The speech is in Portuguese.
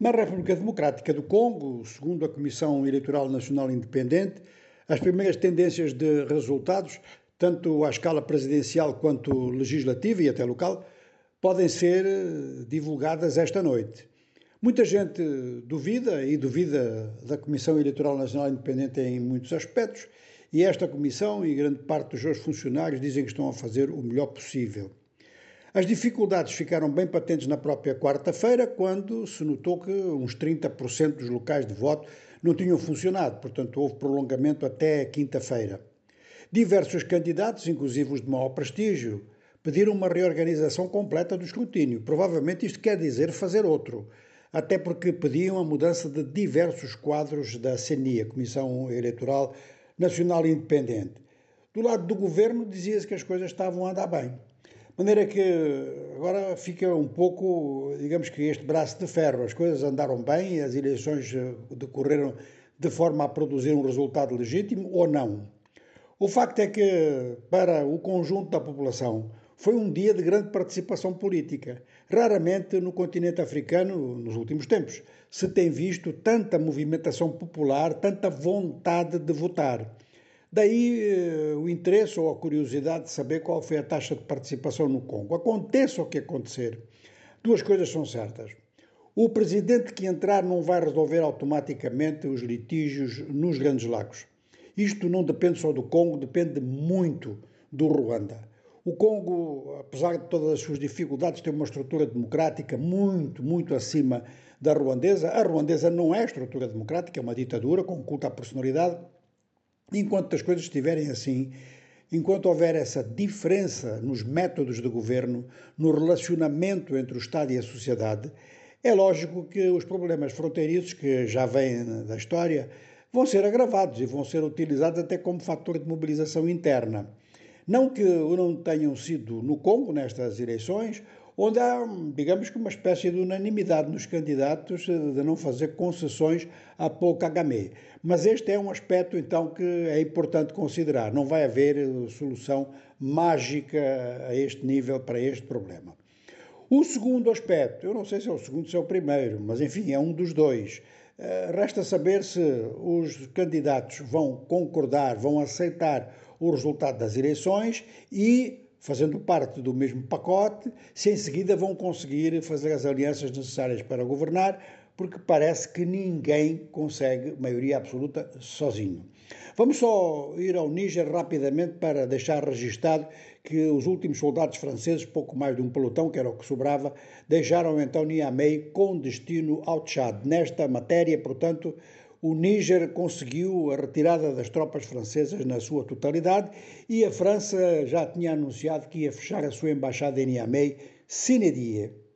Na República Democrática do Congo, segundo a Comissão Eleitoral Nacional Independente, as primeiras tendências de resultados, tanto à escala presidencial quanto legislativa e até local, podem ser eh, divulgadas esta noite. Muita gente duvida e duvida da Comissão Eleitoral Nacional Independente em muitos aspectos, e esta comissão e grande parte dos seus funcionários dizem que estão a fazer o melhor possível. As dificuldades ficaram bem patentes na própria quarta-feira, quando se notou que uns 30% dos locais de voto não tinham funcionado, portanto, houve prolongamento até quinta-feira. Diversos candidatos, inclusive os de maior prestígio, pediram uma reorganização completa do escrutínio. Provavelmente isto quer dizer fazer outro, até porque pediam a mudança de diversos quadros da CNI, a Comissão Eleitoral Nacional Independente. Do lado do governo dizia-se que as coisas estavam a andar bem. Maneira que agora fica um pouco, digamos que este braço de ferro. As coisas andaram bem, as eleições eh, decorreram de forma a produzir um resultado legítimo ou não. O facto é que, para o conjunto da população, foi um dia de grande participação política. Raramente no continente africano, nos últimos tempos, se tem visto tanta movimentação popular, tanta vontade de votar. Daí eh, o interesse ou a curiosidade de saber qual foi a taxa de participação no Congo. Aconteça o que acontecer, duas coisas são certas. O presidente que entrar não vai resolver automaticamente os litígios nos Grandes Lagos. Isto não depende só do Congo, depende muito do Ruanda. O Congo, apesar de todas as suas dificuldades, tem uma estrutura democrática muito, muito acima da ruandesa. A ruandesa não é estrutura democrática, é uma ditadura com culto à personalidade Enquanto as coisas estiverem assim, enquanto houver essa diferença nos métodos de governo, no relacionamento entre o Estado e a sociedade, é lógico que os problemas fronteiriços, que já vêm da história, vão ser agravados e vão ser utilizados até como fator de mobilização interna. Não que não tenham sido no Congo, nestas eleições, onde há, digamos que, uma espécie de unanimidade nos candidatos de não fazer concessões a Paul Kagame. Mas este é um aspecto, então, que é importante considerar. Não vai haver solução mágica a este nível para este problema. O segundo aspecto, eu não sei se é o segundo, se é o primeiro, mas enfim, é um dos dois. Eh, resta saber se os candidatos vão concordar, vão aceitar o resultado das eleições e fazendo parte do mesmo pacote, se em seguida vão conseguir fazer as alianças necessárias para governar, porque parece que ninguém consegue maioria absoluta sozinho. Vamos só ir ao Níger rapidamente para deixar registado que os últimos soldados franceses, pouco mais de um pelotão, que era o que sobrava, deixaram então Niamey com destino ao Tchad. Nesta matéria, portanto, o Níger conseguiu a retirada das tropas francesas na sua totalidade e a França já tinha anunciado que ia fechar a sua embaixada em Niamey sine die.